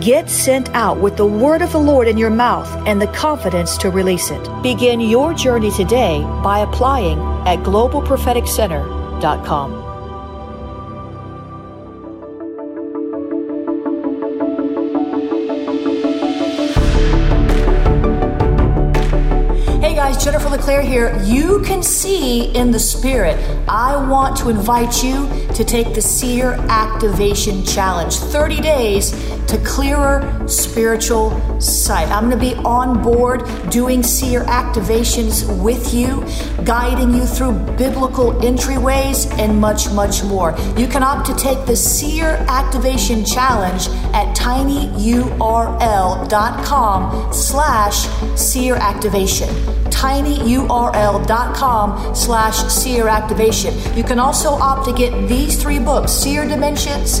Get sent out with the word of the Lord in your mouth and the confidence to release it. Begin your journey today by applying at globalpropheticcenter.com. LeClaire here. You can see in the spirit. I want to invite you to take the Seer Activation Challenge 30 days to clearer spiritual sight. I'm going to be on board doing seer activations with you, guiding you through biblical entryways, and much, much more. You can opt to take the Seer Activation Challenge at tinyurl.com slash seer activation tinyurl.com slash seer activation. You can also opt to get these three books, Seer Dimensions.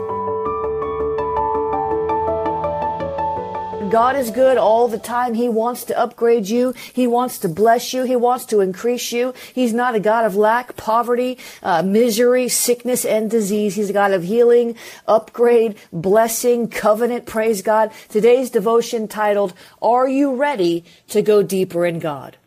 God is good all the time. He wants to upgrade you. He wants to bless you. He wants to increase you. He's not a God of lack, poverty, uh, misery, sickness, and disease. He's a God of healing, upgrade, blessing, covenant. Praise God. Today's devotion titled, Are You Ready to Go Deeper in God?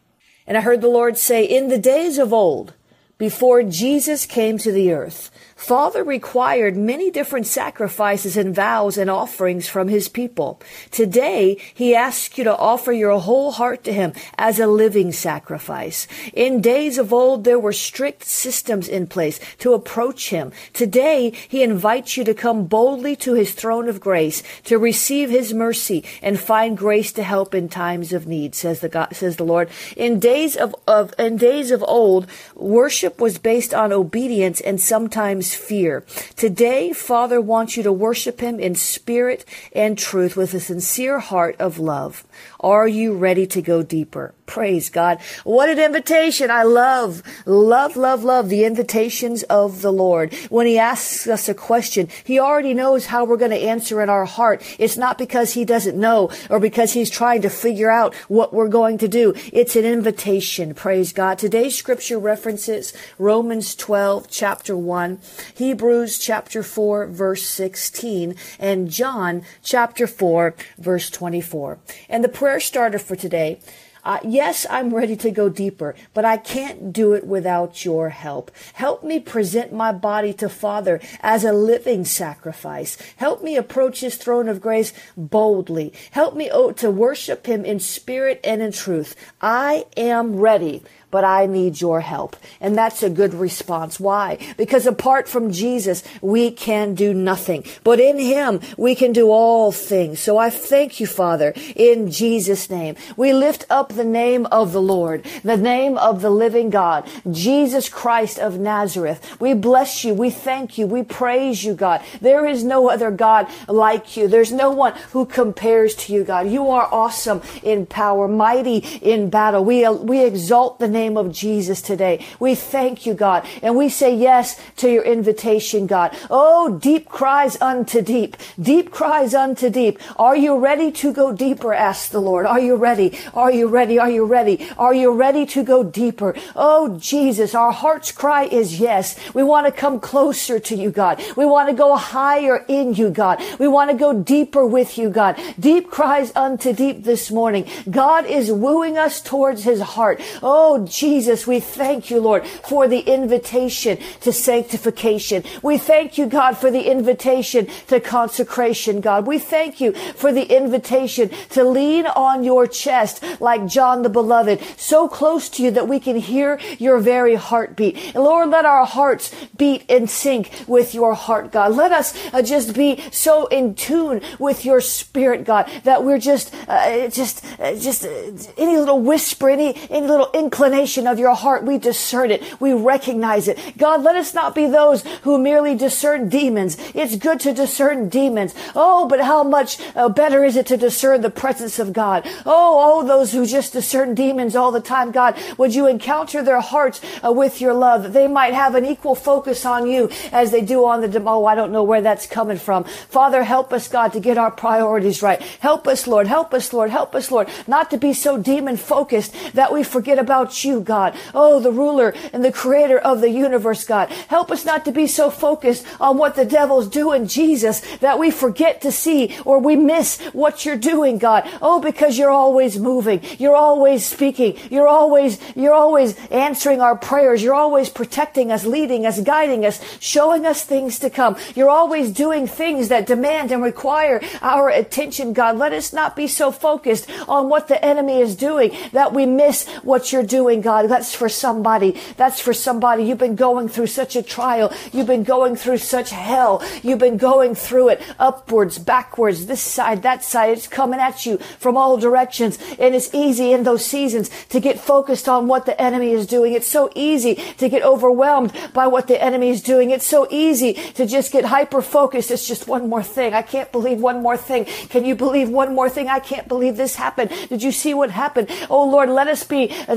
And I heard the Lord say, In the days of old, before Jesus came to the earth, Father required many different sacrifices and vows and offerings from his people. Today, he asks you to offer your whole heart to him as a living sacrifice. In days of old, there were strict systems in place to approach him. Today, he invites you to come boldly to his throne of grace to receive his mercy and find grace to help in times of need, says the God, says the Lord. In days of, of in days of old, worship was based on obedience and sometimes fear. Today, Father wants you to worship Him in spirit and truth with a sincere heart of love. Are you ready to go deeper? Praise God. What an invitation. I love, love, love, love the invitations of the Lord. When He asks us a question, He already knows how we're going to answer in our heart. It's not because He doesn't know or because He's trying to figure out what we're going to do. It's an invitation. Praise God. Today's scripture references Romans 12, chapter 1, Hebrews chapter 4, verse 16, and John chapter 4, verse 24. And the prayer starter for today uh, yes, I'm ready to go deeper, but I can't do it without your help. Help me present my body to Father as a living sacrifice. Help me approach His throne of grace boldly. Help me oh, to worship Him in spirit and in truth. I am ready but I need your help. And that's a good response. Why? Because apart from Jesus, we can do nothing. But in him, we can do all things. So I thank you, Father, in Jesus' name. We lift up the name of the Lord, the name of the living God, Jesus Christ of Nazareth. We bless you. We thank you. We praise you, God. There is no other God like you. There's no one who compares to you, God. You are awesome in power, mighty in battle. We, we exalt the name of Jesus today. We thank you, God. And we say yes to your invitation, God. Oh, deep cries unto deep. Deep cries unto deep. Are you ready to go deeper? Ask the Lord. Are you ready? Are you ready? Are you ready? Are you ready to go deeper? Oh, Jesus, our heart's cry is yes. We want to come closer to you, God. We want to go higher in you, God. We want to go deeper with you, God. Deep cries unto deep this morning. God is wooing us towards his heart. Oh, Jesus, we thank you, Lord, for the invitation to sanctification. We thank you, God, for the invitation to consecration, God. We thank you for the invitation to lean on your chest like John the Beloved, so close to you that we can hear your very heartbeat. And Lord, let our hearts beat in sync with your heart, God. Let us uh, just be so in tune with your spirit, God, that we're just, uh, just, uh, just uh, any little whisper, any, any little inclination of your heart, we discern it. We recognize it. God, let us not be those who merely discern demons. It's good to discern demons. Oh, but how much uh, better is it to discern the presence of God? Oh, oh, those who just discern demons all the time, God, would you encounter their hearts uh, with your love that they might have an equal focus on you as they do on the, dem- oh, I don't know where that's coming from. Father, help us, God, to get our priorities right. Help us, Lord. Help us, Lord. Help us, Lord, not to be so demon focused that we forget about God. Oh, the ruler and the creator of the universe, God. Help us not to be so focused on what the devil's doing, Jesus, that we forget to see or we miss what you're doing, God. Oh, because you're always moving. You're always speaking. You're always, you're always answering our prayers. You're always protecting us, leading us, guiding us, showing us things to come. You're always doing things that demand and require our attention, God. Let us not be so focused on what the enemy is doing that we miss what you're doing, God. That's for somebody. That's for somebody. You've been going through such a trial. You've been going through such hell. You've been going through it upwards, backwards, this side, that side. It's coming at you from all directions. And it's easy in those seasons to get focused on what the enemy is doing. It's so easy to get overwhelmed by what the enemy is doing. It's so easy to just get hyper focused. It's just one more thing. I can't believe one more thing. Can you believe one more thing? I can't believe this happened. Did you see what happened? Oh Lord, let us be uh,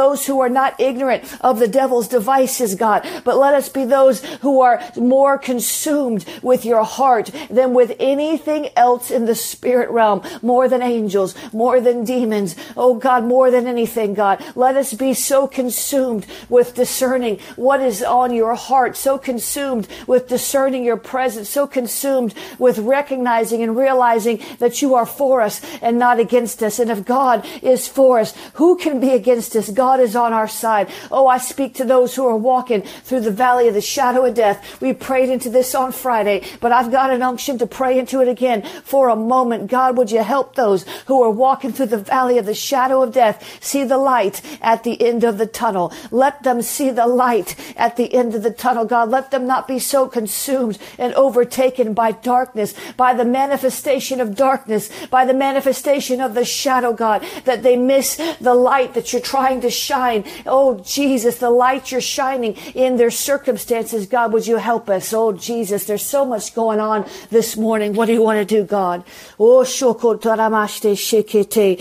those who are not ignorant of the devil's devices, God, but let us be those who are more consumed with your heart than with anything else in the spirit realm, more than angels, more than demons. Oh God, more than anything, God, let us be so consumed with discerning what is on your heart, so consumed with discerning your presence, so consumed with recognizing and realizing that you are for us and not against us. And if God is for us, who can be against us? God is on our side. Oh, I speak to those who are walking through the valley of the shadow of death. We prayed into this on Friday, but I've got an unction to pray into it again for a moment. God, would you help those who are walking through the valley of the shadow of death see the light at the end of the tunnel? Let them see the light at the end of the tunnel. God, let them not be so consumed and overtaken by darkness, by the manifestation of darkness, by the manifestation of the shadow, God, that they miss the light that you're trying to shine. Oh, Jesus, the light you're shining in their circumstances. God, would you help us? Oh, Jesus, there's so much going on this morning. What do you want to do, God? Oh, shokotaramashte kete.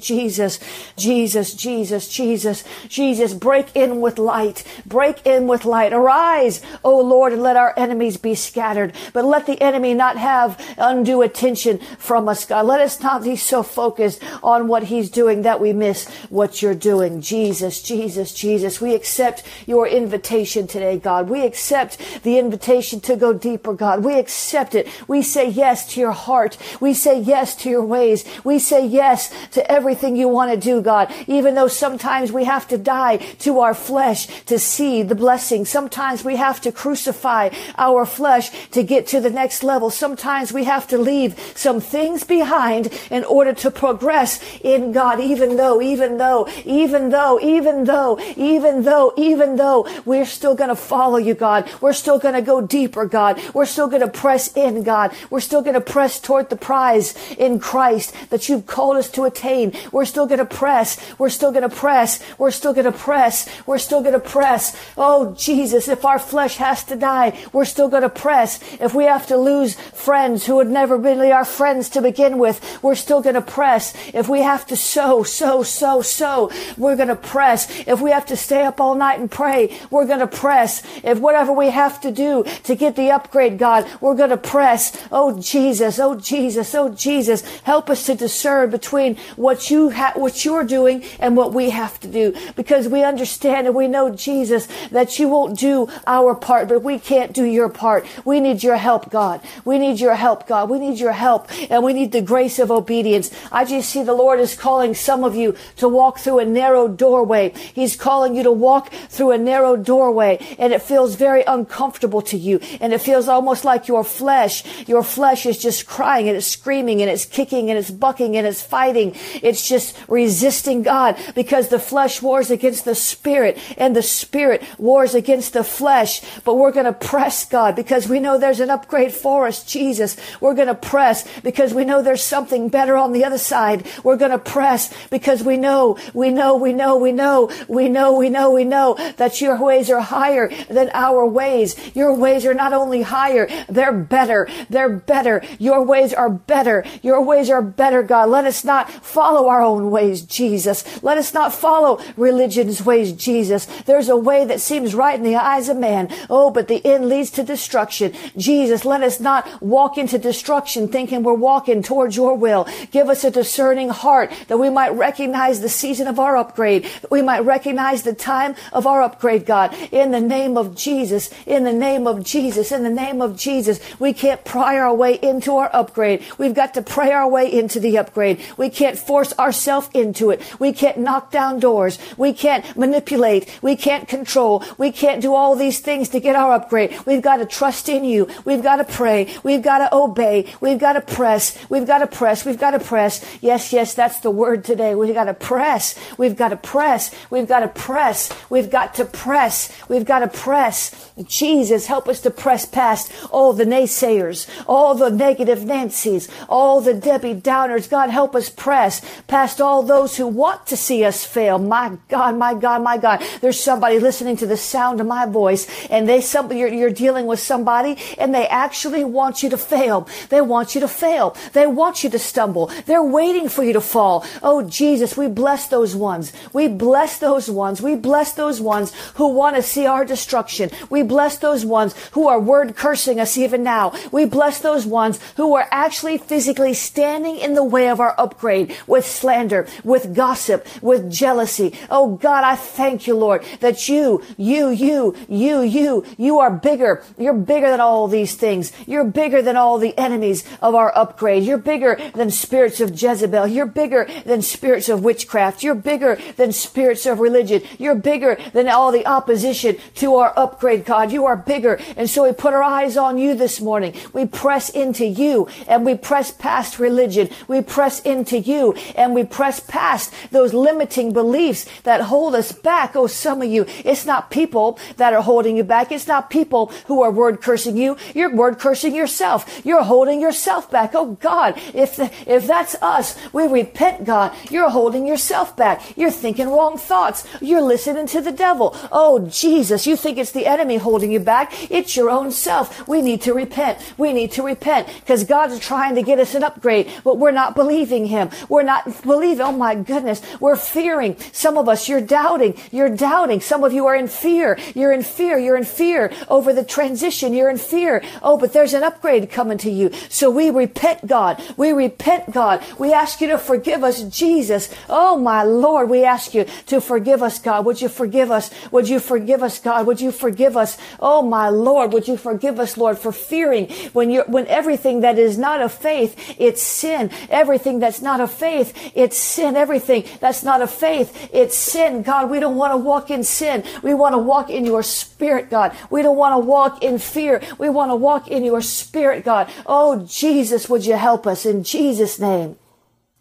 Jesus, Jesus, Jesus, Jesus, Jesus, break in with light. Break in with light. Arise, oh Lord, and let our enemies be scattered. But let the enemy not have undue attention from us, God. Let us not be so focused on what he's doing that we miss what you're doing. Jesus, Jesus, Jesus. We accept your invitation today, God. We accept the invitation to go deeper, God. We accept it. We say yes to your heart. We say yes to your ways. We say yes to everything you want to do, God. Even though sometimes we have to die to our flesh to see the blessing. Sometimes we have to crucify our flesh to get to the next level. Sometimes we have to leave some things behind in order to progress in God, even though, even though, even though, even though, even though, even though we're still going to follow you, God. We're still going to go deeper, God. We're still going to press in, God. We're still going to press toward the prize in Christ that you've called us to attain. We're still going to press. We're still going to press. We're still going to press. We're still going to press. Oh, Jesus, if our flesh has to die, we're still going to press. If we have to lose friends who had never been our friends to begin with, we're still going to press. If we have to sow, sow, sow, sow, we're going to press. If we have to stay up all night and pray, we're going to press. If whatever we have to do to get the upgrade, God, we're going to press. Oh, Jesus, oh, Jesus, oh, Jesus, help us to discern between what you ha- what you're doing and what we have to do because we understand and we know, Jesus, that you won't do our part, but we can't do your part. We need your help, God. We need your help, God. We need your help and we need the grace of obedience. I just see the Lord is calling some of you to walk through a narrow doorway. He's calling you to walk through a narrow doorway and it feels very uncomfortable to you and it feels almost like your flesh, your flesh is just crying and it's screaming and it's kicking and it's bucking and it's fighting. It's just resisting God because the flesh wars against the spirit and the spirit wars against the flesh. But we're going to press God because we know there's an upgrade for us, Jesus. We're going to press because we know there's something better on the other side. We're going to press because we know, we know, we know, we know, we know, we know, we know that your ways are higher than our ways. Your ways are not only higher, they're better. They're better. Your ways are better. Your ways are better, God. Let us not follow our own ways, Jesus. Let us not follow religion's ways, Jesus. There's a way that seems right in the eyes of man. Oh, but the end leads to destruction. Jesus, let us not walk into destruction thinking we're walking towards your will. Give us a discerning that we might recognize the season of our upgrade, that we might recognize the time of our upgrade, God. In the name of Jesus, in the name of Jesus, in the name of Jesus, we can't pry our way into our upgrade. We've got to pray our way into the upgrade. We can't force ourselves into it. We can't knock down doors. We can't manipulate. We can't control. We can't do all these things to get our upgrade. We've got to trust in you. We've got to pray. We've got to obey. We've got to press. We've got to press. We've got to press. Yes, yes, that's the word today. We've got to press. We've got to press. We've got to press. We've got to press. We've got to press. Jesus, help us to press past all the naysayers, all the negative Nancy's, all the Debbie Downers. God, help us press past all those who want to see us fail. My God, my God, my God. There's somebody listening to the sound of my voice and they, somebody, you're, you're dealing with somebody and they actually want you to fail. They want you to fail. They want you to stumble. They're waiting for you to fall. Oh, Jesus, we bless those ones. We bless those ones. We bless those ones who want to see our destruction. We bless those ones who are word cursing us even now. We bless those ones who are actually physically standing in the way of our upgrade with slander, with gossip, with jealousy. Oh God, I thank you, Lord, that you, you, you, you, you, you are bigger. You're bigger than all these things. You're bigger than all the enemies of our upgrade. You're bigger than spirits of Jezebel. You're bigger than spirits of witchcraft. You're bigger than spirits of religion. You're bigger than all the opposition to our upgrade, God. You are bigger. And so we put our eyes on you this morning. We press into you and we press past religion. We press into you and we press past those limiting beliefs that hold us back. Oh, some of you, it's not people that are holding you back. It's not people who are word cursing you. You're word cursing yourself. You're holding yourself back. Oh God, if, the, if that's us, we repent, God. You're holding yourself back. You're thinking wrong thoughts. You're listening to the devil. Oh, Jesus, you think it's the enemy holding you back. It's your own self. We need to repent. We need to repent because God is trying to get us an upgrade, but we're not believing Him. We're not believing. Oh my goodness. We're fearing. Some of us, you're doubting. You're doubting. Some of you are in fear. You're in fear. You're in fear over the transition. You're in fear. Oh, but there's an upgrade coming to you. So we repent, God. We repent, God. We ask you to forgive us, Jesus. Oh, my Lord, we ask you to forgive us, God. Would you forgive us? Would you forgive us, God? Would you forgive us? Oh, my Lord, would you forgive us, Lord, for fearing when you're, when everything that is not of faith, it's sin. Everything that's not of faith, it's sin. Everything that's not of faith, it's sin. God, we don't want to walk in sin. We want to walk in your spirit, God. We don't want to walk in fear. We want to walk in your spirit, God. Oh, Jesus, would you help us in Jesus' name?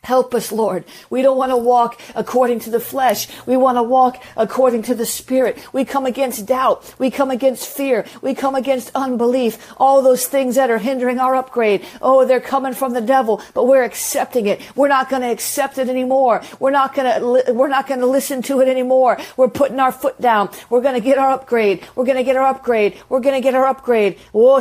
Help us, Lord. We don't want to walk according to the flesh. We want to walk according to the Spirit. We come against doubt. We come against fear. We come against unbelief. All those things that are hindering our upgrade. Oh, they're coming from the devil, but we're accepting it. We're not going to accept it anymore. We're not going to, we're not going to listen to it anymore. We're putting our foot down. We're going to get our upgrade. We're going to get our upgrade. We're going to get our upgrade. Oh,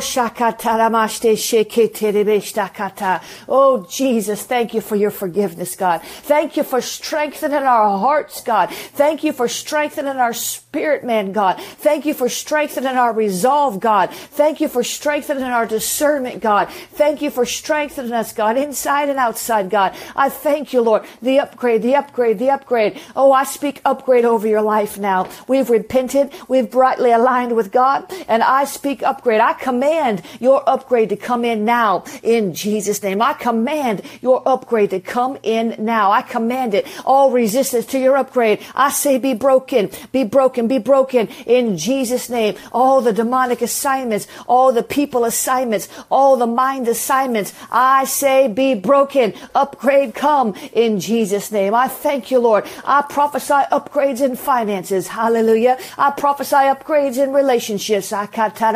oh, Jesus, thank you for your forgiveness forgiveness, God. Thank you for strengthening our hearts, God. Thank you for strengthening our spirit, man, God. Thank you for strengthening our resolve, God. Thank you for strengthening our discernment, God. Thank you for strengthening us, God, inside and outside, God. I thank you, Lord. The upgrade, the upgrade, the upgrade. Oh, I speak upgrade over your life now. We've repented. We've brightly aligned with God. And I speak upgrade. I command your upgrade to come in now in Jesus' name. I command your upgrade to come come in now. I command it. All resistance to your upgrade. I say be broken, be broken, be broken in Jesus' name. All the demonic assignments, all the people assignments, all the mind assignments. I say be broken. Upgrade come in Jesus' name. I thank you, Lord. I prophesy upgrades in finances. Hallelujah. I prophesy upgrades in relationships. I prophesy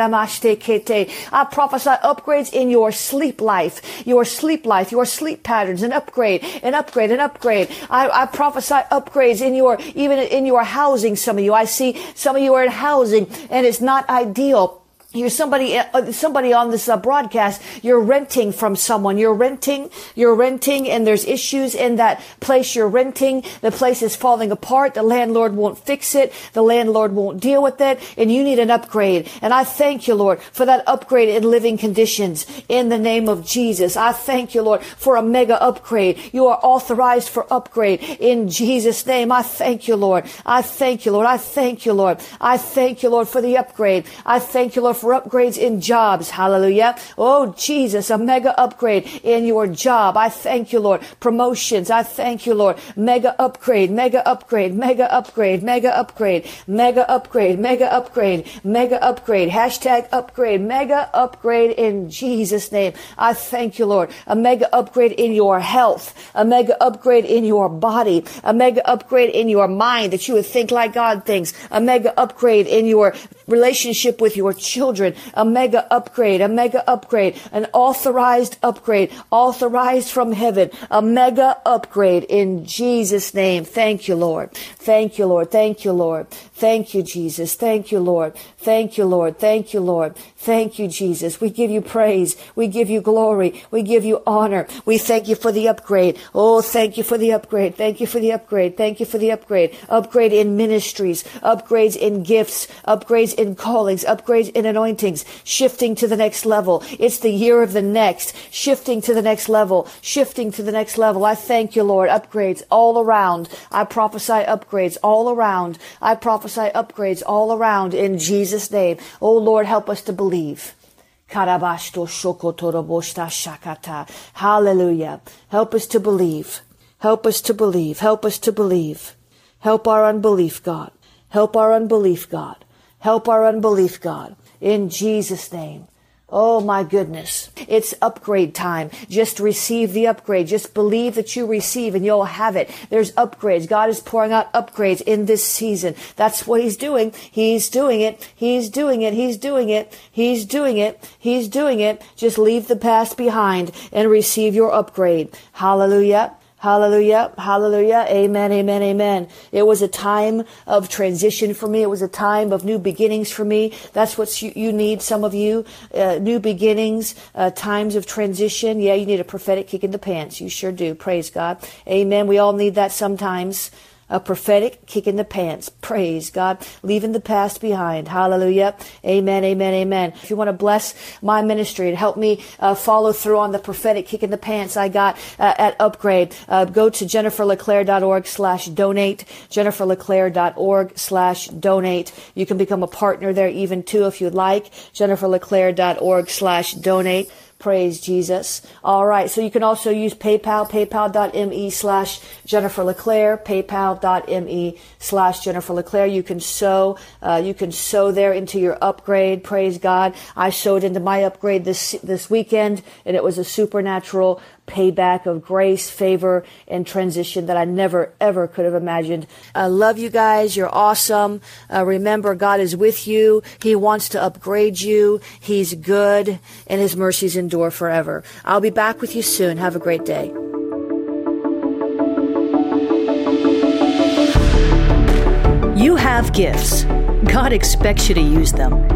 upgrades in your sleep life, your sleep life, your sleep patterns and upgrade upgrade upgrade and upgrade. I, I prophesy upgrades in your, even in your housing, some of you. I see some of you are in housing and it's not ideal you're somebody uh, somebody on this uh, broadcast you're renting from someone. You're renting you're renting and there's issues in that place you're renting. The place is falling apart. The landlord won't fix it. The landlord won't deal with it. And you need an upgrade. And i thank you lord for that upgrade in living conditions. In the name of jesus i thank you lord for a mega upgrade. You are authorized for upgrade. In jesus name i thank you lord. I thank you lord. I thank you lord. I thank you lord for the upgrade. I thank you lord for for upgrades in jobs. Hallelujah. Oh, Jesus, a mega upgrade in your job. I thank you, Lord. Promotions. I thank you, Lord. Mega upgrade, mega upgrade, mega upgrade, mega upgrade, mega upgrade, mega upgrade, mega upgrade. Hashtag upgrade, mega upgrade in Jesus' name. I thank you, Lord. A mega upgrade in your health, a mega upgrade in your body, a mega upgrade in your mind that you would think like God thinks, a mega upgrade in your relationship with your children, a mega upgrade, a mega upgrade, an authorized upgrade, authorized from heaven, a mega upgrade in Jesus' name. Thank you, Lord. Thank you, Lord. Thank you, Lord. Thank you, Jesus. Thank you, Lord. Thank you, Lord. Thank you, Lord. Thank you, Jesus. We give you praise. We give you glory. We give you honor. We thank you for the upgrade. Oh, thank you for the upgrade. Thank you for the upgrade. Thank you for the upgrade. Upgrade in ministries, upgrades in gifts, upgrades in callings, upgrades in anointings, shifting to the next level. It's the year of the next, shifting to the next level, shifting to the next level. I thank you, Lord. Upgrades all around. I prophesy upgrades all around. I prophesy upgrades all around in Jesus' name. Oh Lord, help us to believe. Hallelujah. Help us to believe. Help us to believe. Help us to believe. Help our unbelief, God. Help our unbelief, God. Help our unbelief, God. In Jesus' name. Oh my goodness. It's upgrade time. Just receive the upgrade. Just believe that you receive and you'll have it. There's upgrades. God is pouring out upgrades in this season. That's what He's doing. He's doing it. He's doing it. He's doing it. He's doing it. He's doing it. Just leave the past behind and receive your upgrade. Hallelujah. Hallelujah. Hallelujah. Amen. Amen. Amen. It was a time of transition for me. It was a time of new beginnings for me. That's what you, you need, some of you. Uh, new beginnings, uh, times of transition. Yeah, you need a prophetic kick in the pants. You sure do. Praise God. Amen. We all need that sometimes a prophetic kick in the pants. Praise God. Leaving the past behind. Hallelujah. Amen, amen, amen. If you want to bless my ministry and help me uh, follow through on the prophetic kick in the pants I got uh, at Upgrade, uh, go to jenniferleclaire.org slash donate, jenniferleclaire.org slash donate. You can become a partner there even too if you'd like, jenniferleclaire.org slash donate. Praise Jesus. All right. So you can also use PayPal, paypal.me slash Jennifer LeClaire, paypal.me slash Jennifer LeClaire. You can sow, uh, you can sow there into your upgrade. Praise God. I sowed into my upgrade this, this weekend and it was a supernatural payback of grace, favor, and transition that I never, ever could have imagined. I love you guys. You're awesome. Uh, remember, God is with you. He wants to upgrade you. He's good, and His mercies endure forever. I'll be back with you soon. Have a great day. You have gifts. God expects you to use them.